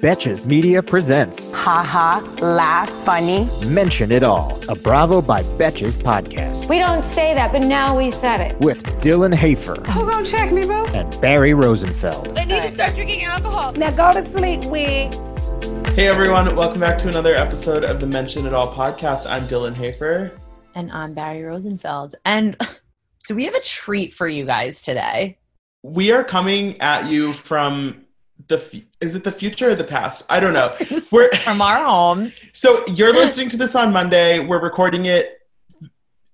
Betches Media presents Ha ha, laugh, funny. Mention It All, a Bravo by Betches podcast We don't say that, but now we said it. with Dylan Hafer Who gonna check me, boo? and Barry Rosenfeld. I need to start drinking alcohol. Now go to sleep, wig. Hey everyone, welcome back to another episode of the Mention It All podcast. I'm Dylan Hafer. And I'm Barry Rosenfeld. And do we have a treat for you guys today? We are coming at you from the f- is it the future or the past? I don't know. We're From our homes. so you're listening to this on Monday. We're recording it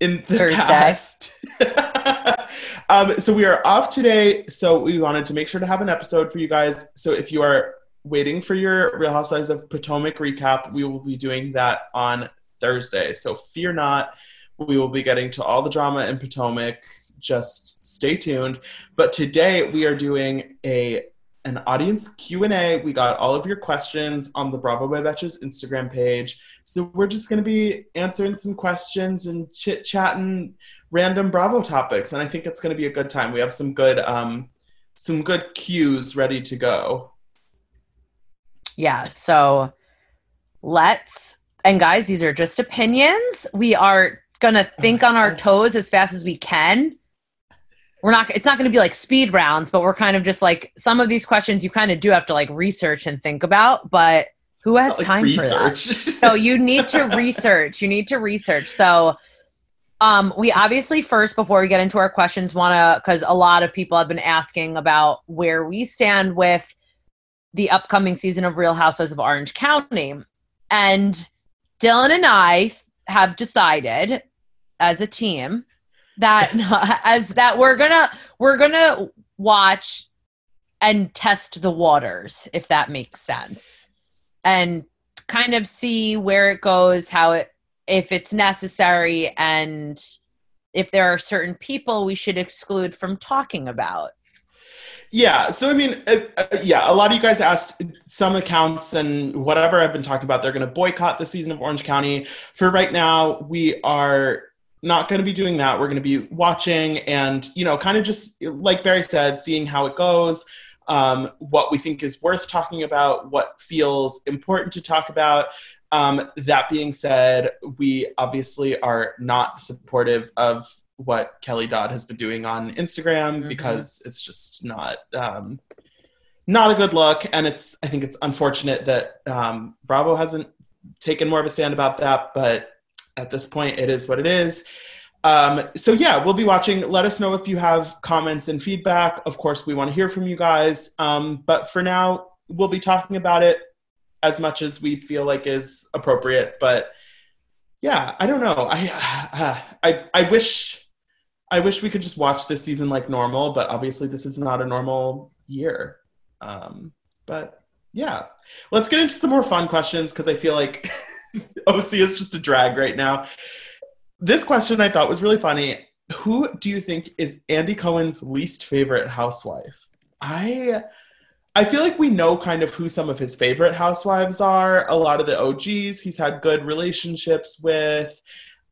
in the Thursday. past. um, so we are off today. So we wanted to make sure to have an episode for you guys. So if you are waiting for your Real Housewives of Potomac recap, we will be doing that on Thursday. So fear not. We will be getting to all the drama in Potomac. Just stay tuned. But today we are doing a an audience Q&A. We got all of your questions on the Bravo by Betches Instagram page. So we're just going to be answering some questions and chit-chatting random Bravo topics and I think it's going to be a good time. We have some good um some good cues ready to go. Yeah. So let's, and guys, these are just opinions. We are going to think on our toes as fast as we can. We're not, it's not going to be like speed rounds, but we're kind of just like some of these questions you kind of do have to like research and think about. But who has Like time for that? research. so you need to research you need to research so um we obviously first before we get into our questions want to because a lot of people have been asking about where we stand with the upcoming season of real housewives of orange county and dylan and i have decided as a team that as that we're gonna we're gonna watch and test the waters if that makes sense and kind of see where it goes, how it, if it's necessary, and if there are certain people we should exclude from talking about. Yeah. So, I mean, uh, uh, yeah, a lot of you guys asked some accounts and whatever I've been talking about, they're going to boycott the season of Orange County. For right now, we are not going to be doing that. We're going to be watching and, you know, kind of just like Barry said, seeing how it goes, um, what we think is worth talking about, what feels important to talk about. Um, that being said, we obviously are not supportive of what Kelly Dodd has been doing on Instagram Mhm. because it's just not um, not a good look, and it's I think it's unfortunate that um, Bravo hasn't taken more of a stand about that, but at this point, it is what it is. Um, so yeah, we'll be watching. Let us know if you have comments and feedback. Of course, we want to hear from you guys. Um, but for now, we'll be talking about it as much as we feel like is appropriate. But yeah, I don't know. I I I wish I wish we could just watch this season like normal, but obviously this is not a normal year. Um, but yeah, let's get into some more fun questions because I feel like OC is just a drag right now. This question I thought was really funny. Who do you think is Andy Cohen's least favorite housewife? I I feel like we know kind of who some of his favorite housewives are. A lot of the OGs he's had good relationships with.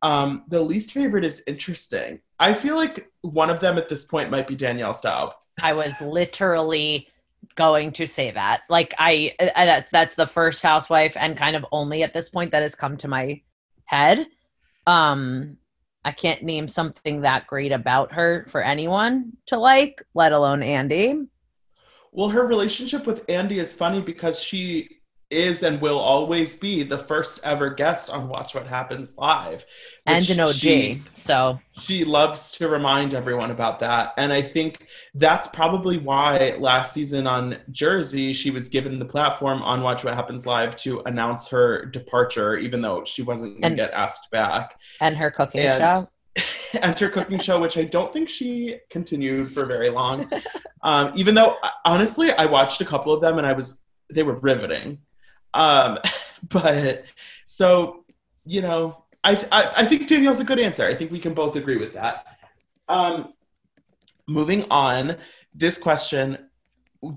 Um, the least favorite is interesting. I feel like one of them at this point might be Danielle Staub. I was literally going to say that. Like I, I that, that's the first housewife and kind of only at this point that has come to my head. Um I can't name something that great about her for anyone to like, let alone Andy. Well, her relationship with Andy is funny because she is and will always be the first ever guest on Watch What Happens Live. And an OG. She, so she loves to remind everyone about that. And I think that's probably why last season on Jersey, she was given the platform on Watch What Happens Live to announce her departure, even though she wasn't going to get asked back. and her cooking show. And- her Cooking Show, which I don't think she continued for very long. Um, even though, honestly, I watched a couple of them and I was they were riveting. Um, but so you know, I, I I think Danielle's a good answer. I think we can both agree with that. Um, moving on, this question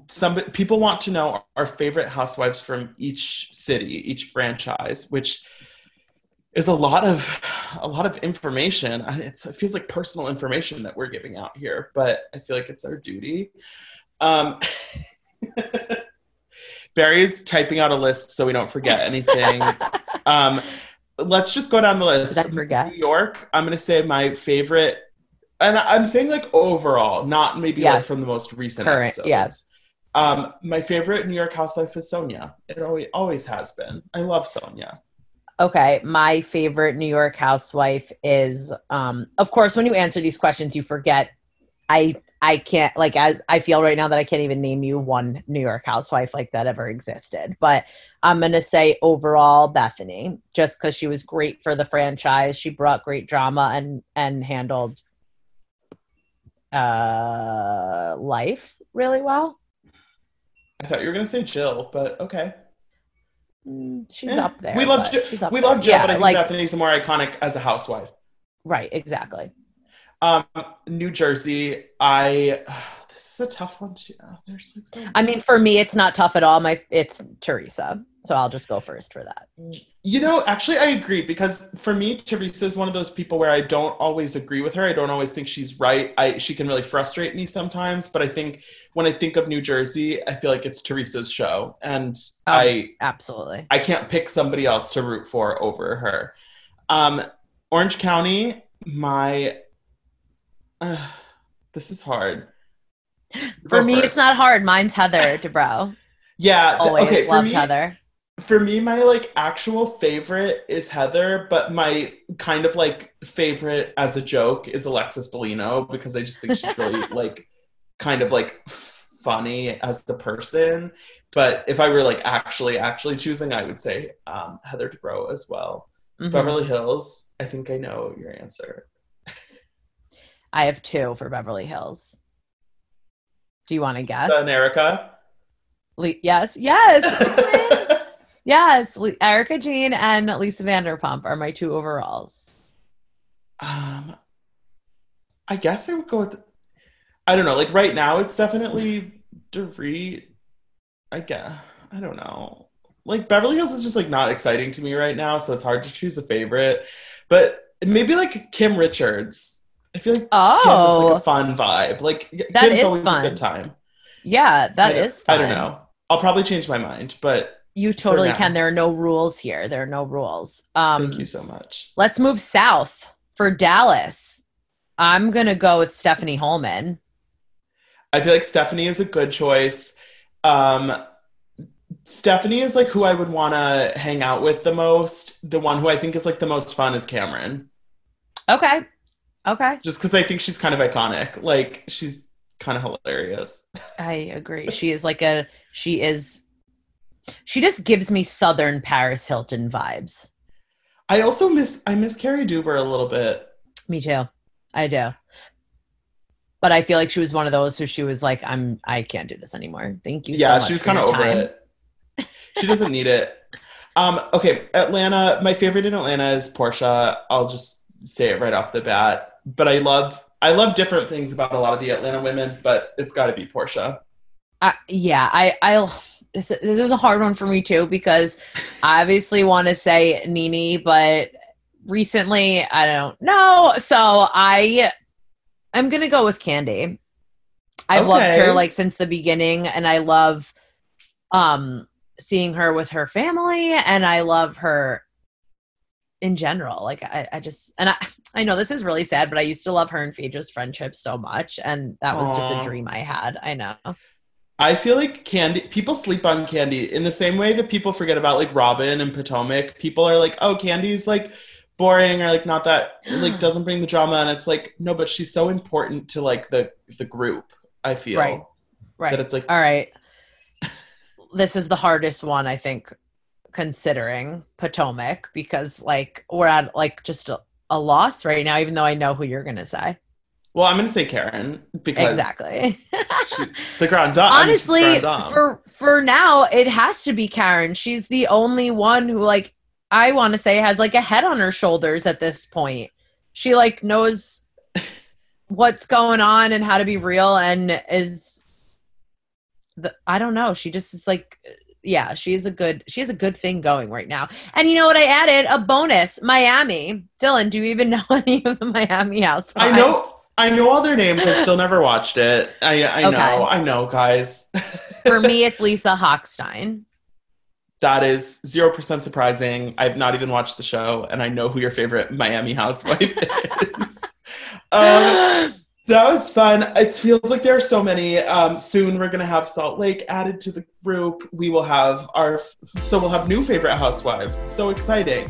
some people want to know our favorite housewives from each city each franchise which is a lot of a lot of information it's, it feels like personal information that we're giving out here but i feel like it's our duty um, barry's typing out a list so we don't forget anything um, let's just go down the list Did I forget? new york i'm going to say my favorite and i'm saying like overall not maybe like from the most recent Current, episodes yes. um, my favorite New York housewife is Sonja. It always always has been. I love Sonja. Okay, my favorite New York housewife is um of course when you answer these questions you forget I I can't like as I feel right now that I can't even name you one New York housewife like that ever existed. But I'm going to say overall Bethany just cuz she was great for the franchise. She brought great drama and and handled uh life really well. I thought you were gonna say Jill, but okay. Mm, she's Eh, up there. We love Jill. We there. love Jill, Yeah, but I think like Bethany's more iconic as a housewife. right, exactly. Um, New Jersey. I. this is a tough one too. Oh, There's like so. I mean, for me, it's not tough at all. My it's Teresa, so I'll just go first for that. You know, actually, I agree because for me, Teresa is one of those people where I don't always agree with her. I don't always think she's right. I she can really frustrate me sometimes. But I think when I think of New Jersey, I feel like it's Teresa's show, and Um, I Absolutely. I can't pick somebody else to root for over her. Um, Orange County, my uh, this is hard. For me, it's not hard. Mine's Heather Dubrow. Yeah, th- Always okay. Loved me, Heather. for me, my like actual favorite is Heather, but my kind of like favorite as a joke is Alexis Bellino because I just think she's really like kind of like funny as the person. But if I were like actually actually choosing, I would say um, Heather Dubrow as well. Mhm. Beverly Hills. I think I know your answer. I have two for Beverly Hills. Do you want to guess? And Erika. Le- yes, yes, yes. Le- Erika Jayne and Lisa Vanderpump are my two overalls. um, I guess I would go with. I don't know. Like right now, it's definitely Dorit. I guess I don't know. Like Beverly Hills is just like not exciting to me right now, so it's hard to choose a favorite. But maybe like Kim Richards. I feel like is Oh, like a fun vibe. Like That is always fun. a good time. yeah, that I don't- I don't know. I'll probably change my mind, but You totally can. There are no rules here. There are no rules. Um, thank you so much. Let's move south for Dallas. I'm gonna go with Stephanie Hollman. I feel like Stephanie is a good choice. Um, Stephanie is like who I would want to hang out with the most. The one who I think is like the most fun is Kameron, Okay. Okay. just because I think she's kind of iconic. Like she's kind of hilarious. I agree. She is like a she is she just gives me southern Paris Hilton vibes. I also miss I miss Cary Deuber a little bit. Me too. I do. But I feel like she was one of those who she was like, I'm I can't do this anymore. Thank you. so yeah, much she was kind of over time." it. She doesn't need it. Um, okay, Atlanta. My favorite in Atlanta is Porsha. I'll just say it right off the bat. But I love I love different things about a lot of the Atlanta women, but it's got to be Porsha. I, yeah, I I'll this, this is a hard one for me too because I obviously want to say NeNe, but recently I don't know. So I I'm gonna go with Kandi. I've loved her like since the beginning, and I love um seeing her with her family, and I love her in general. Like I, I just and I I know this is really sad, but I used to love her and Phaedra's friendship so much, and that was just a dream I had. I know. I feel like Kandi people sleep on Kandi in the same way that people forget about like Robyn and Potomac. People are like, "Oh, Kandi's like boring or like not that like doesn't bring the drama." And it's like, "No, but she's so important to like the the group." I feel Right. Right. that it's like All right. this is the hardest one, I think, considering Potomac, because like we're at like just a, a loss right now, even though I know who you're gonna say. Well, I'm to say Karen because exactly. she, the ground dame. Honestly, dame. for for now, it has to be Karen. She's the only one who like I want to say has like a head on her shoulders at this point. She like knows what's going on and how to be real and is the I don't know. She just is like yeah, she's a good she has a good thing going right now. And you know what I added? A bonus, Miami. Dylan, do you even know any of the Miami housewives? I know. I know all their names. I've still never watched it. I, I Okay. know. I know, guys. For me, it's Lisa Hochstein. that is zero percent surprising. I've not even watched the show, and I know who your favorite Miami housewife is. um, that was fun. It feels like there are so many. Um, soon we're gonna have Salt Lake added to the group. We will have our so we'll have new favorite housewives. So exciting.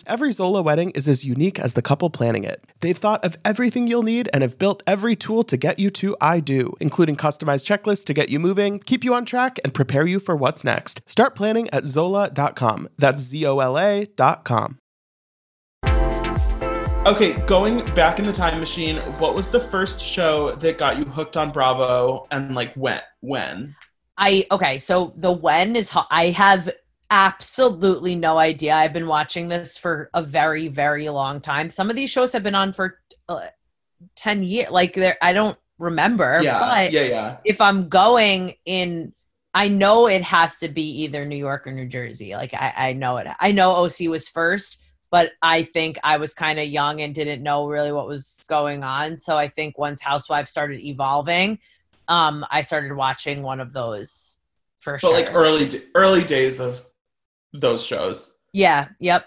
Every Zola wedding is as unique as the couple planning it. They've thought of everything you'll need and have built every tool to get you to I do, including customized checklists to get you moving, keep you on track, and prepare you for what's next. Start planning at Zola.com. That's Z O L A.com. Okay, going back in the time machine, what was the first show that got you hooked on Bravo and like when? When? I okay, so the when is ho- I have absolutely no idea. I've been watching this for a very very long time. Some of these shows have been on for uh, 10 years. Like there I don't remember, Yeah, but yeah, yeah. if I'm going in I know it has to be either New York or New Jersey. Like I, I know it. I know OC was first, but I think I was kind of young and didn't know really what was going on. So I think once Housewives started evolving, um, I started watching one of those for But sure. like early early days of those shows. yeah, yep.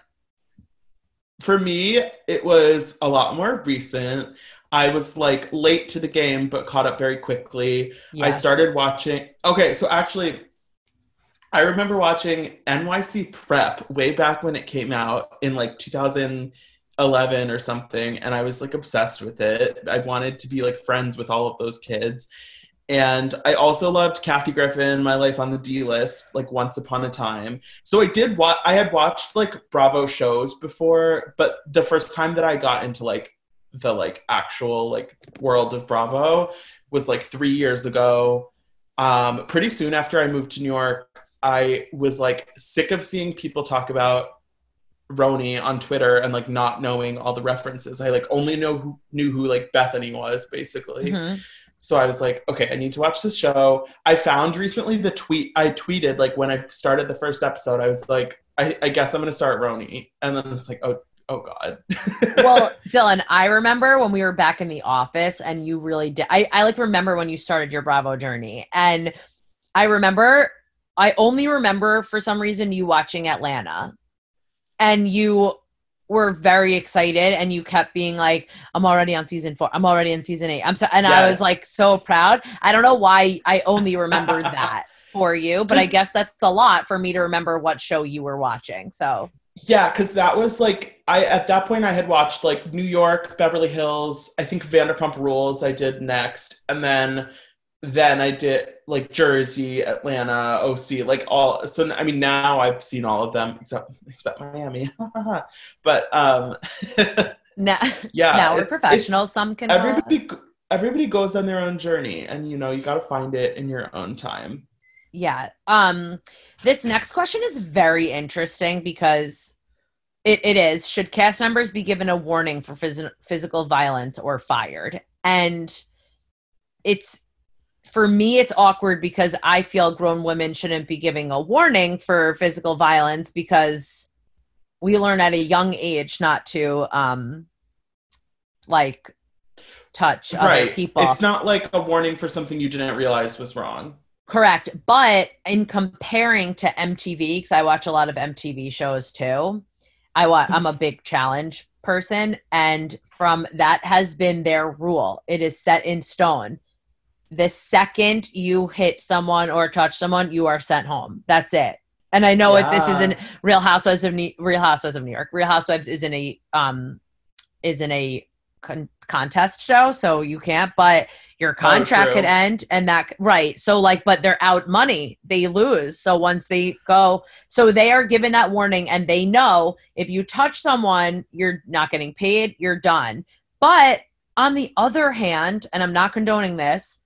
For me, it was a lot more recent. I was like late to the game, but caught up very quickly. I started watching. Okay, so actually, I remember watching NYC Prep way back when it came out in like 2011 or something, and I was like obsessed with it. I wanted to be like friends with all of those kids. And I also loved Kathy Griffin, My Life on the D List, like Once Upon a Time. So I did what I had watched like Bravo shows before, but the first time that I got into like the like actual like world of Bravo was like three years ago. Um, pretty soon after I moved to New York, I was like sick of seeing people talk about RHONY on Twitter and like not knowing all the references. I like only know who knew who like Bethany was basically. Mhm. So I was like, okay, I need to watch this show. I found recently the tweet I tweeted like when I started the first episode. I was like, I, I guess I'm gonna start RHONY, and then it's like, oh, oh god. well, Dylan, I remember when we were back in the office and you really did. I, I like remember when you started your Bravo journey. And I remember, I only remember for some reason you watching Atlanta and you were very excited and you kept being like, I'm already on season four. I'm already in season eight. I'm so, and I was like so proud. I don't know why I only remembered that for you, but I guess that's a lot for me to remember what show you were watching. So, Yeah, because that was like I at that point I had watched like New York, Beverly Hills, I think Vanderpump Rules I did next, and then then I did like Jersey, Atlanta, OC, like all. So I mean now I've seen all of them except except Miami, but um, now, yeah, now we're professionals. Some can. Everybody everybody goes on their own journey, and you know you got to find it in your own time. Yeah. Um this next question is very interesting because It, it is. Should cast members be given a warning for phys- physical violence or fired? And it's for me, it's awkward because I feel grown women shouldn't be giving a warning for physical violence because we learn at a young age not to um like touch other right. people. It's not like a warning for something you didn't realize was wrong. Correct. But in comparing to MTV, because I watch a lot of MTV shows too, I want i'm a big challenge person. And from that has been their rule. It is set in stone. The second you hit someone or touch someone, you are sent home. That's it. And I know it, this isn't Real Housewives of New, Real Housewives of New York. Real Housewives isn't a um isn't a con- contest show, so you can't. But your contract true. could end, and that right. So like, but they're out money. They lose. So once they go, so they are given that warning, and they know if you touch someone, you're not getting paid. You're done. But on the other hand, and I'm not condoning this,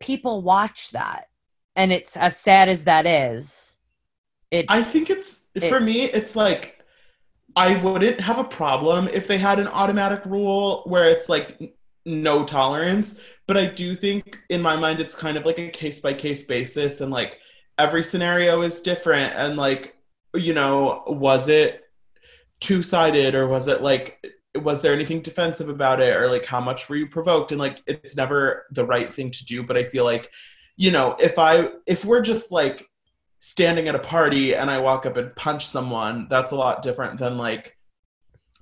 people watch that, and it's as sad as that is. It I think it's for me. It's like I wouldn't have a problem if they had an automatic rule where it's like no tolerance. But I do think in my mind it's kind of like a case by case basis, and like every scenario is different. And like you know, was it two sided or was it like was there anything defensive about it or like how much were you provoked? And like it's never the right thing to do. But I feel like you know if I if we're just like standing at a party and I walk up and punch someone, that's a lot different than like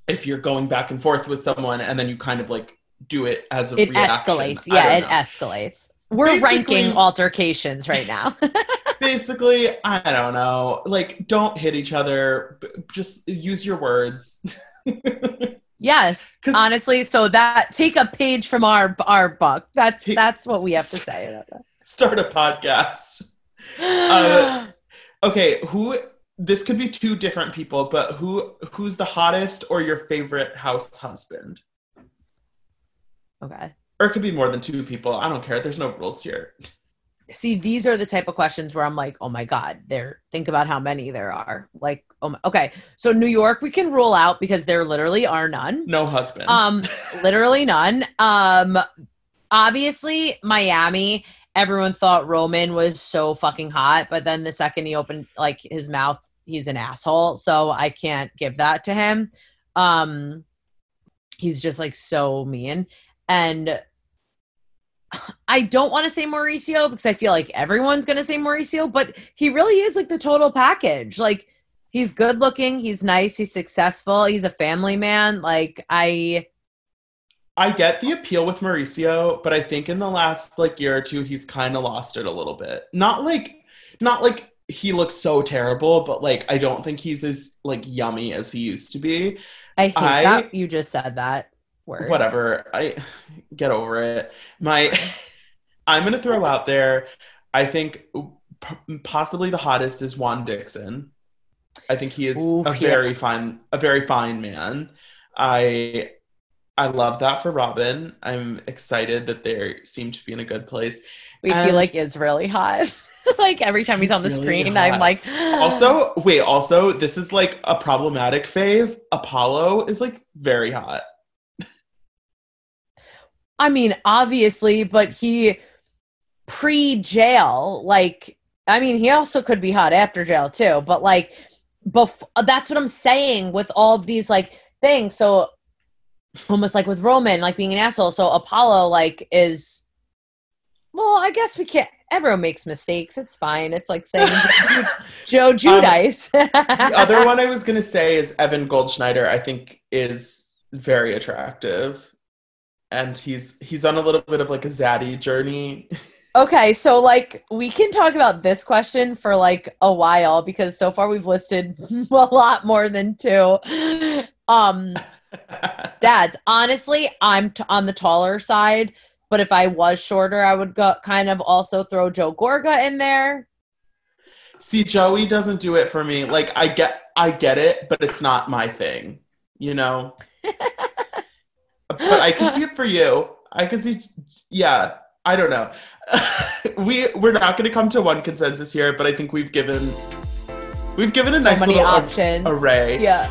if you're going back and forth with someone and then you kind of like do it as a it reaction. escalates. Yeah, it know. escalates. We're Basically- ranking altercations right now. Basically, I don't know. Like, don't hit each other. Just use your words. yes, honestly. So that take a page from our our book. That's Take- that's what we have to say about Start a podcast. that. Okay, who? This could be two different people, but who? Who's the hottest or your favorite house husband? okay. Or it could be more than two people. I don't care. There's no rules here. See, these are the type of questions where I'm like, oh my god, there. Think about how many there are. Like, oh my, okay. So New York, we can rule out because there literally are none. No husbands. Um, literally none. Um, obviously Miami. Everyone thought Roman was so fucking hot, but then the second he opened like his mouth, he's an asshole. So I can't give that to him. Um, he's just like so mean, and I don't want to say Mauricio because I feel like everyone's gonna say Mauricio, but he really is like the total package. Like he's good looking, he's nice, he's successful, he's a family man. Like I. I get the appeal with Mauricio, but I think in the last like year or two, he's kind of lost it a little bit. Not like, not like he looks so terrible, but like I don't think he's as like yummy as he used to be. I hate I- that you just said that word. Whatever, I get over it. My, I'm gonna throw out there. I think p- possibly the hottest is Juan Dixon. I think he is Oof, a yeah. very fine, a very fine man. I I love that for Robyn. I'm excited that they seem to be in a good place. We and- feel like is really hot. like every time he's, He's on the really screen, hot. I'm like Also, wait, also, this is like a problematic fave. Apollo is like very hot. I mean, obviously, but he pre-jail, like I mean, he also could be hot after jail too, but like bef- that's what I'm saying with all of these like things. So almost like with Roman, like being an asshole. So Apollo like is well, I guess we can't everyone makes mistakes. It's fine. It's like saying Joe Giudice. Um, The other one I was gonna say is Evan Goldschneider. I think is very attractive, and he's he's on a little bit of like a zaddy journey. Okay, so like we can talk about this question for like a while because so far we've listed a lot more than two. Um, dads, honestly, I'm t- on the taller side, but if I was shorter, I would go kind of also throw Joe Gorga in there. See, Joey doesn't do it for me. Like I get I get it, but it's not my thing, you know? but I can see it for you. I can see yeah, I don't know. we we're not gonna come to one consensus here, but I think we've given We've given a So nice little options. array. Yeah.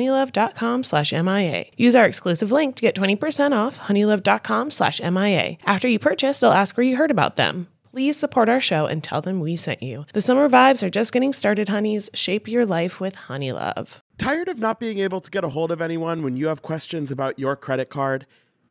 honeylove.com slash MIA. Use our exclusive link to get 20% off honeylove.com slash MIA. After you purchase, they'll ask where you heard about them. Please support our show and tell them we sent you. The summer vibes are just getting started, honeys. Shape your life with Honeylove. Tired of not being able to get a hold of anyone when you have questions about your credit card?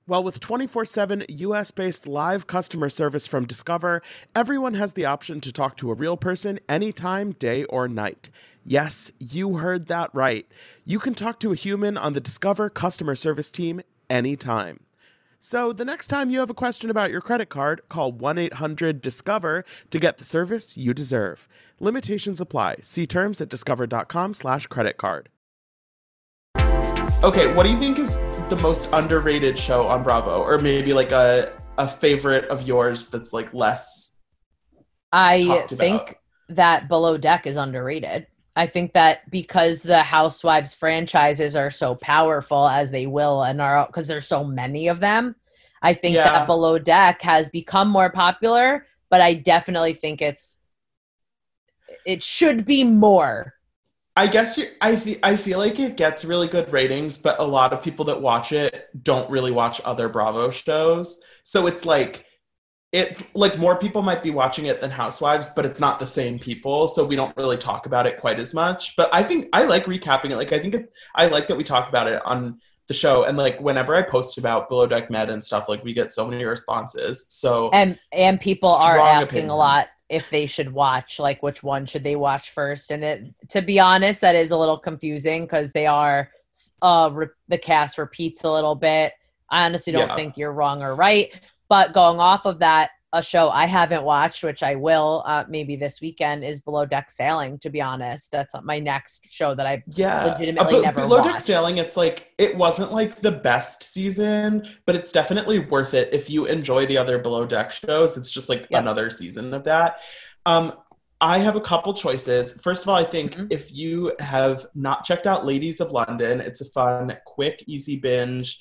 Well, with 24 7 US based live customer service from Discover, everyone has the option to talk to a real person anytime, day or night. Yes, you heard that right. You can talk to a human on the Discover customer service team anytime. So the next time you have a question about your credit card, call 1 800 Discover to get the service you deserve. Limitations apply. See terms at discover.com/slash credit card. Okay, what do you think is the most underrated show on Bravo, or maybe like a a favorite of yours that's like less? I talked think about. that Below Deck is underrated. I think that because the Housewives franchises are so powerful as they will and are because there's so many of them, I think Yeah. that Below Deck has become more popular, but I definitely think it's it should be more. I guess you, I fe- I feel like it gets really good ratings, but a lot of people that watch it don't really watch other Bravo shows. So it's like it like more people might be watching it than Housewives, but it's not the same people, so we don't really talk about it quite as much. But I think I like recapping it. Like I think it, I like that we talk about it on the show, and like whenever I post about Below Deck Med and stuff, like we get so many responses. So And and people are asking a lot if they should watch, like which one should they watch first. And it to be honest, that is a little confusing because they are uh re- the cast repeats a little bit. I honestly don't Yeah. think you're wrong or right. But going off of that, a show I haven't watched, which I will uh, maybe this weekend, is Below Deck Sailing. To be honest, that's my next show that I've yeah legitimately Uh, but never below deck sailing it's like it wasn't like the best season but it's definitely worth it if you enjoy the other below deck shows it's just like Yep. another season of that um i have a couple choices first of all i think Mhm. if you have not checked out ladies of london it's a fun quick easy binge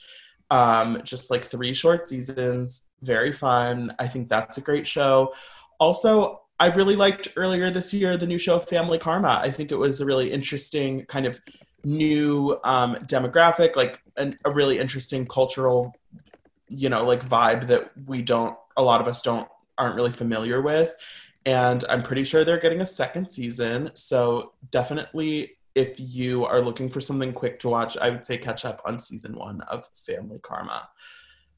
um just like three short seasons very fun. I think that's a great show. Also i really liked earlier this year the new show family karma. I think it was a really interesting kind of new um, demographic like an, a really interesting cultural you know like vibe that we don't a lot of us don't aren't really familiar with. And i'm pretty sure they're getting a second season. So definitely if you are looking for something quick to watch i would say catch up on season one of family karma.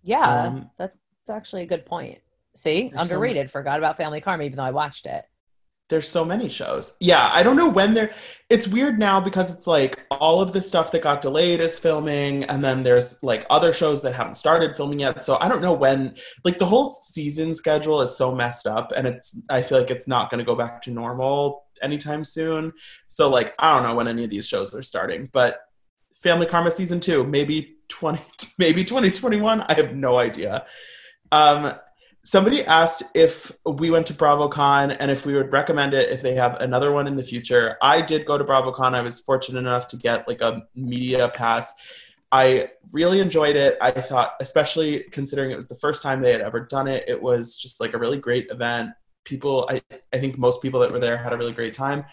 Yeah, Um, that's, that's actually a good point. See, There's so underrated. Forgot about Family Karma, even though I watched it. there's so many shows. Yeah, I don't know when they're. It's weird now because it's like all of the stuff that got delayed is filming, and then there's like other shows that haven't started filming yet. So I don't know when. Like the whole season schedule is so messed up, and it's. I feel like it's not going to go back to normal anytime soon. So like I don't know when any of these shows are starting, but Family Karma season two, maybe twenty, maybe twenty twenty one. I have no idea. Um, somebody asked if we went to BravoCon and if we would recommend it if they have another one in the future. I did go to BravoCon. I was fortunate enough to get like a media pass. I really enjoyed it. I thought, especially considering it was the first time they had ever done it, it was just like a really great event. People, I, I think most people that were there had a really great time.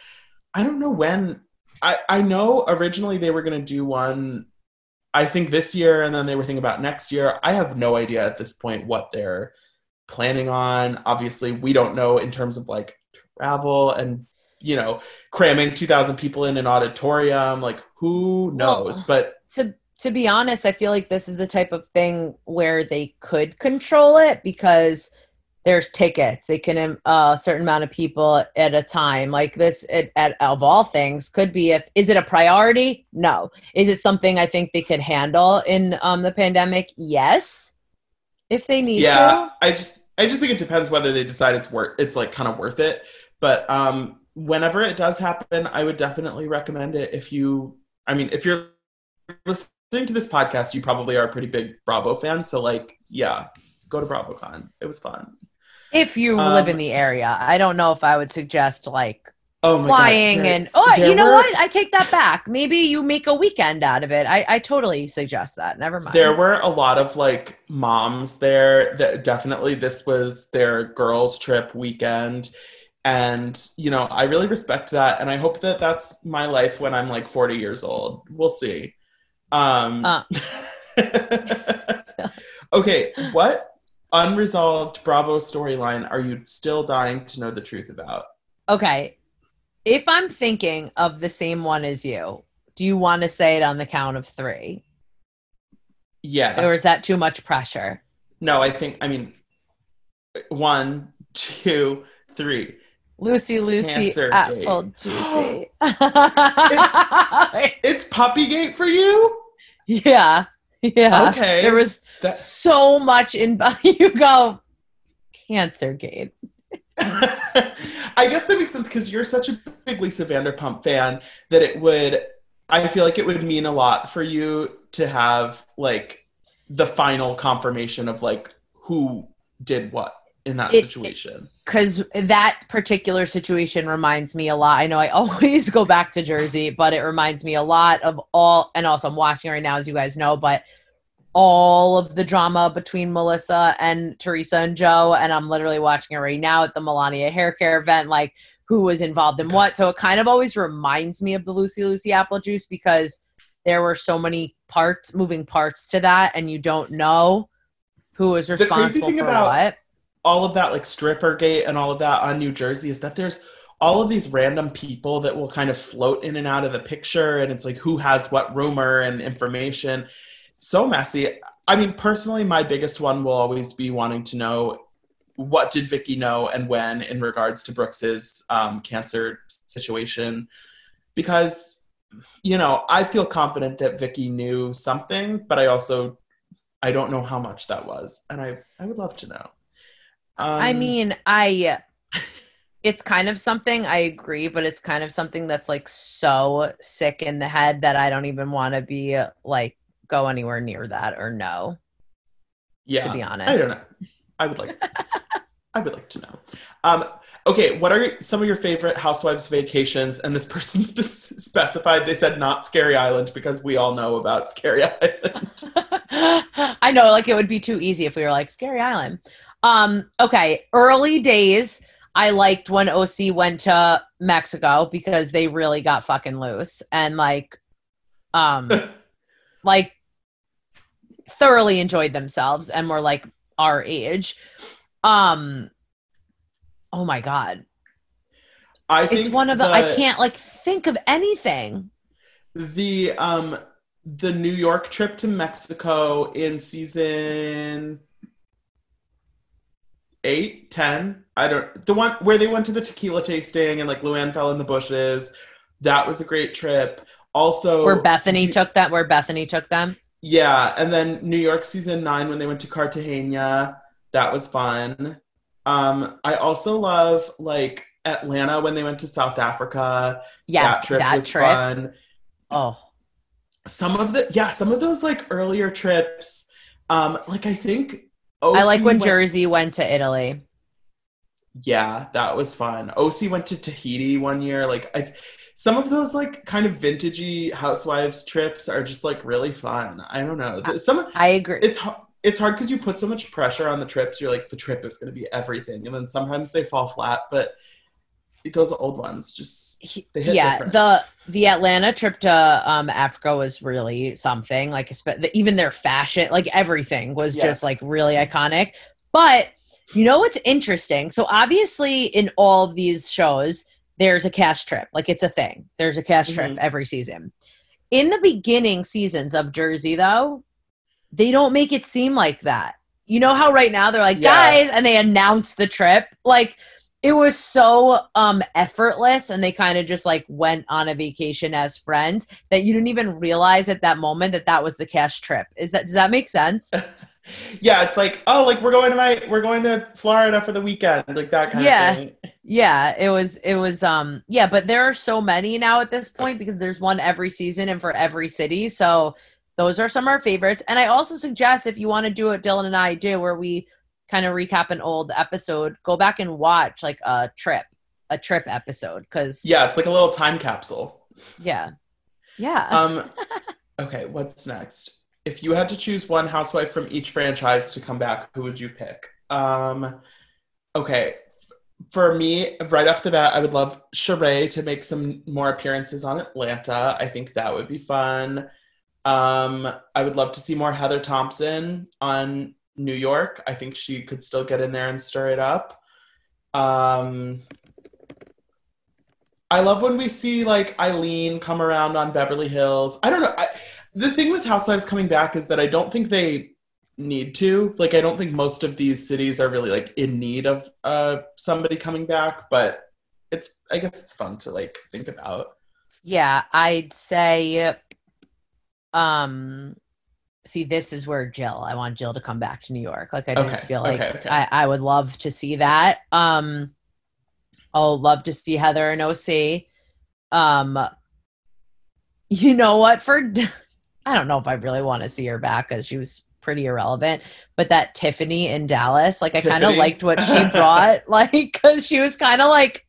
I don't know when. I, I know originally they were going to do one I think this year, and then they were thinking about next year. I have no idea at this point what they're planning on. Obviously, we don't know in terms of like travel and you know cramming 2000 people in an auditorium like who knows Well, but to to be honest, I feel like this is the type of thing where they could control it because there's tickets. They can um, a certain amount of people at a time. Like this, at, at of all things, could be if is it a priority? No. Is it something I think they could handle in um, the pandemic? Yes, if they need yeah to. i just i just think it depends whether they decide it's worth it's like kind of worth it but um whenever it does happen i would definitely recommend it if you i mean if you're listening to this podcast you probably are a pretty big bravo fan so like yeah go to bravocon it was fun If you Um, live in the area, I don't know if I would suggest like oh flying there- and oh, you know were- what? I take that back. Maybe you make a weekend out of it. I, I totally suggest that. Never mind. There were a lot of like moms there that definitely this was their girls' trip weekend. And, you know, I really respect that. And I hope that that's my life when I'm like 40 years old. We'll see. Um, Uh. okay. What unresolved Bravo storyline are you still dying to know the truth about? Okay. If I'm thinking of the same one as you, do you want to say it on the count of three? Yeah. Or is that too much pressure? No, I think, I mean, one, two, three. Lucy, Lucy, Cancer apple gate. juicy. It's Puppygate for you? yeah. Yeah. Okay. There was That- so much in you go cancer gate. I guess that makes sense because you're such a big Lisa Vanderpump fan that it would. I feel like it would mean a lot for you to have like the final confirmation of like who did what in that It- situation. because that particular situation reminds me a lot. I know I always go back to Jersey, but it reminds me a lot of all, and also I'm watching right now, as you guys know, but all of the drama between Melissa and Teresa and Joe, and I'm literally watching it right now at the Milania hair care event, like who was involved in what. So it kind of always reminds me of the Lucy Lucy apple juice because there were so many parts, moving parts to that, and you don't know who is crazy responsible for about- what. All of that like stripper gate and all of that on New Jersey is that there's all of these random people that will kind of float in and out of the picture and it's like who has what rumor and information. So messy. I mean personally my biggest one will always be wanting to know what did Vicki know and when in regards to brooks's um, cancer situation. Because you know i feel confident that Vicki knew something but i also i don't know how much that was and i i would love to know um, I mean, I it's kind of something I agree, but it's kind of something that's like so sick in the head that I don't even want to be like go anywhere near that or no. yeah, to be honest. I don't know. I would like, I would like to know. Um, okay, what are some of your favorite Housewives vacations? And this person spe- specified they said not Scary Island because we all know about Scary Island. I know, like it would be too easy if we were like Scary Island. Um, okay, early days. I liked when OC went to Mexico because they really got fucking loose and like, um, like thoroughly enjoyed themselves and were like our age. Um, oh my god, I think it's one of the, I can't like think of anything. the um the New York trip to Mexico in season eight, ten. I don't the one where they went to the tequila tasting and like Luann fell in the bushes. That was a great trip. Also, Where Bethany you- took that, where Bethany took them. yeah, and then New York season nine when they went to Cartagena, that was fun. Um, I also love like Atlanta when they went to South Africa. Yes, that trip that was trip. fun. Oh, Some of the yeah, some of those like earlier trips. Um, like I think I like when went- Jersey went to Italy. Yeah, that was fun. OC went to Tahiti one year. Like I some of those like kind of vintagey housewives trips are just like really fun. I don't know. Some I agree. it's hard it's hard because you put so much pressure on the trips. You're like, the trip is going to be everything, and then sometimes they fall flat. But those old ones just yeah different. the the atlanta trip to um africa was really something like even their fashion like everything was Yes. just like really iconic but you know what's interesting so obviously in all of these shows there's a cash trip like it's a thing there's a cash trip Mhm. every season in the beginning seasons of jersey though they don't make it seem like that you know how right now they're like Yeah. guys and they announce the trip like it was so um effortless and they kind of just like went on a vacation as friends that you didn't even realize at that moment that that was the cast trip is that does that make sense yeah, it's like, oh, like we're going to my we're going to Florida for the weekend, like that kind Yeah. of thing. yeah it was it was um yeah but there are so many now at this point because there's one every season and for every city so those are some of our favorites and i also suggest if you want to do what dylan and i do where we kind of recap an old episode go back and watch like a trip a trip episode because Yeah, it's like a little time capsule. yeah yeah Um, okay, what's next? If you had to choose one housewife from each franchise to come back, who would you pick? Um, okay, for me, right off the bat, I would love Sheree to make some more appearances on Atlanta. I think that would be fun. Um, I would love to see more Heather Thompson on New York. I think she could still get in there and stir it up. Um, I love when we see like Eileen come around on Beverly Hills. I don't know. I, the thing with Housewives coming back is that I don't think they need to. Like, I don't think most of these cities are really like in need of uh somebody coming back. But it's, I guess, it's fun to like think about. Yeah, I'd say um see this is where Jill. I want Jill to come back to New York. Like I just Okay, feel like okay, okay. I, I would love to see that. Um I'll love to see Heather and OC. Um you know what for I don't know if I really want to see her back because she was pretty irrelevant, but that Tiffany in Dallas, like I kind of liked what she brought, like because she was kind of like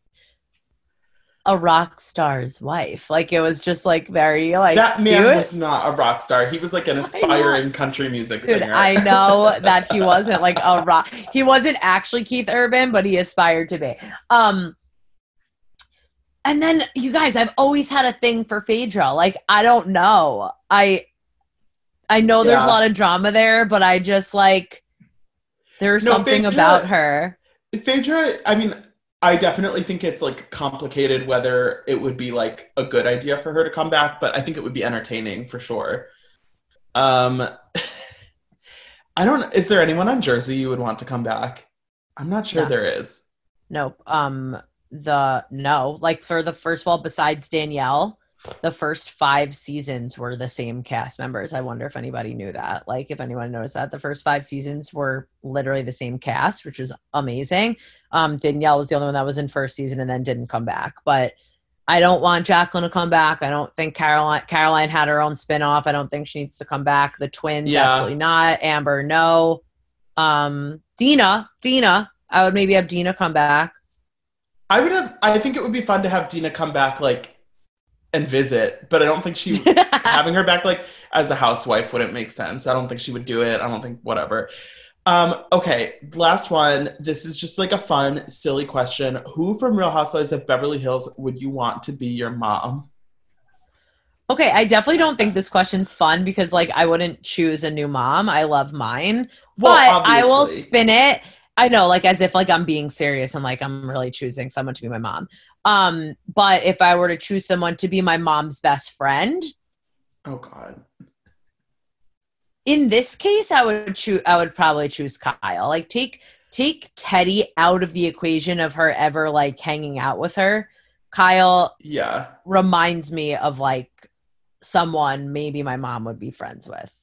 a rock star's wife. Like it was just like very like that man cute. was not a rock star. He was like an aspiring country music Dude, singer. I know that he wasn't like a rock. He wasn't actually Keith Urban, but he aspired to be. Um, and then you guys, I've always had a thing for Phaedra. Like I don't know. I I know there's a lot of drama there, but I just like there's No, something Phaedra- about her. Phaedra, I mean, I definitely think it's like complicated whether it would be like a good idea for her to come back, but I think it would be entertaining for sure. Um, I don't. Is there anyone on Jersey you would want to come back? I'm not sure No. there is. Nope. Um the no, like for the first of all, besides Danielle, the first five seasons were the same cast members. I wonder if anybody knew that. Like if anyone noticed that. The first five seasons were literally the same cast, which was amazing. Um Danielle was the only one that was in first season and then didn't come back. But I don't want Jacqueline to come back. I don't think Caroline Caroline had her own spinoff. I don't think she needs to come back. The twins, Yeah. absolutely not. Amber, no. Um Dina, Dina. I would maybe have Dina come back. I would have. I think it would be fun to have Dina come back, like, and visit. But I don't think she having her back, like, as a housewife wouldn't make sense. I don't think she would do it. I don't think whatever. Um, okay, last one. This is just like a fun, silly question. Who from Real Housewives of Beverly Hills would you want to be your mom? Okay, I definitely don't think this question's fun because like I wouldn't choose a new mom. I love mine. Well, but I will spin it. I know, like as if like I'm being serious. I'm like, I'm really choosing someone to be my mom. Um, but if I were to choose someone to be my mom's best friend, Oh God. in this case, I would choose I would probably choose Kyle. Like take take Teddy out of the equation of her ever like hanging out with her. Kyle Yeah. reminds me of like someone maybe my mom would be friends with.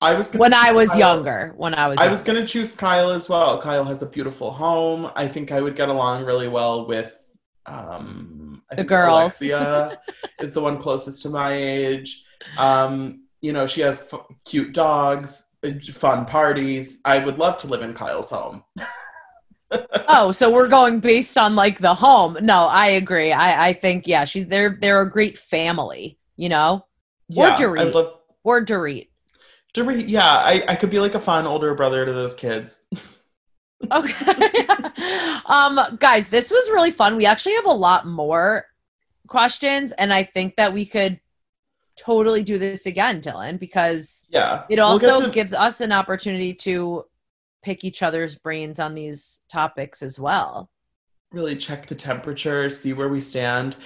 I was when I was Kyle. younger. When I was, I was gonna choose Kyle as well. Kyle has a beautiful home. I think I would get along really well with um I The girls. Alexia is the one closest to my age. Um, you know, she has f- cute dogs, uh, fun parties. I would love to live in Kyle's home. Oh, so we're going based on like the home. No, I agree. I I think yeah, she's they're they're a great family. You know, Or Yeah, I Dorit. would love or Dorit. Dorit. Yeah, I, I could be like a fun older brother to those kids. Okay. um, guys, this was really fun. We actually have a lot more questions, and I think that we could totally do this again, Dylan, because Yeah. it We'll also to- gives us an opportunity to pick each other's brains on these topics as well. Really check the temperature, see where we stand.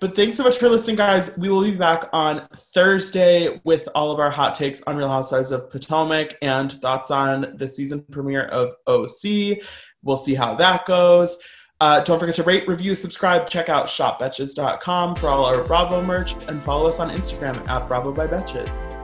But thanks so much for listening, guys. We will be back on Thursday with all of our hot takes on Real Housewives of Potomac and thoughts on the season premiere of OC. We'll see how that goes. Uh, don't forget to rate, review, subscribe, check out shopbetches.com for all our Bravo merch, and follow us on Instagram at Bravo by Betches.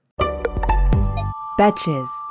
Betches.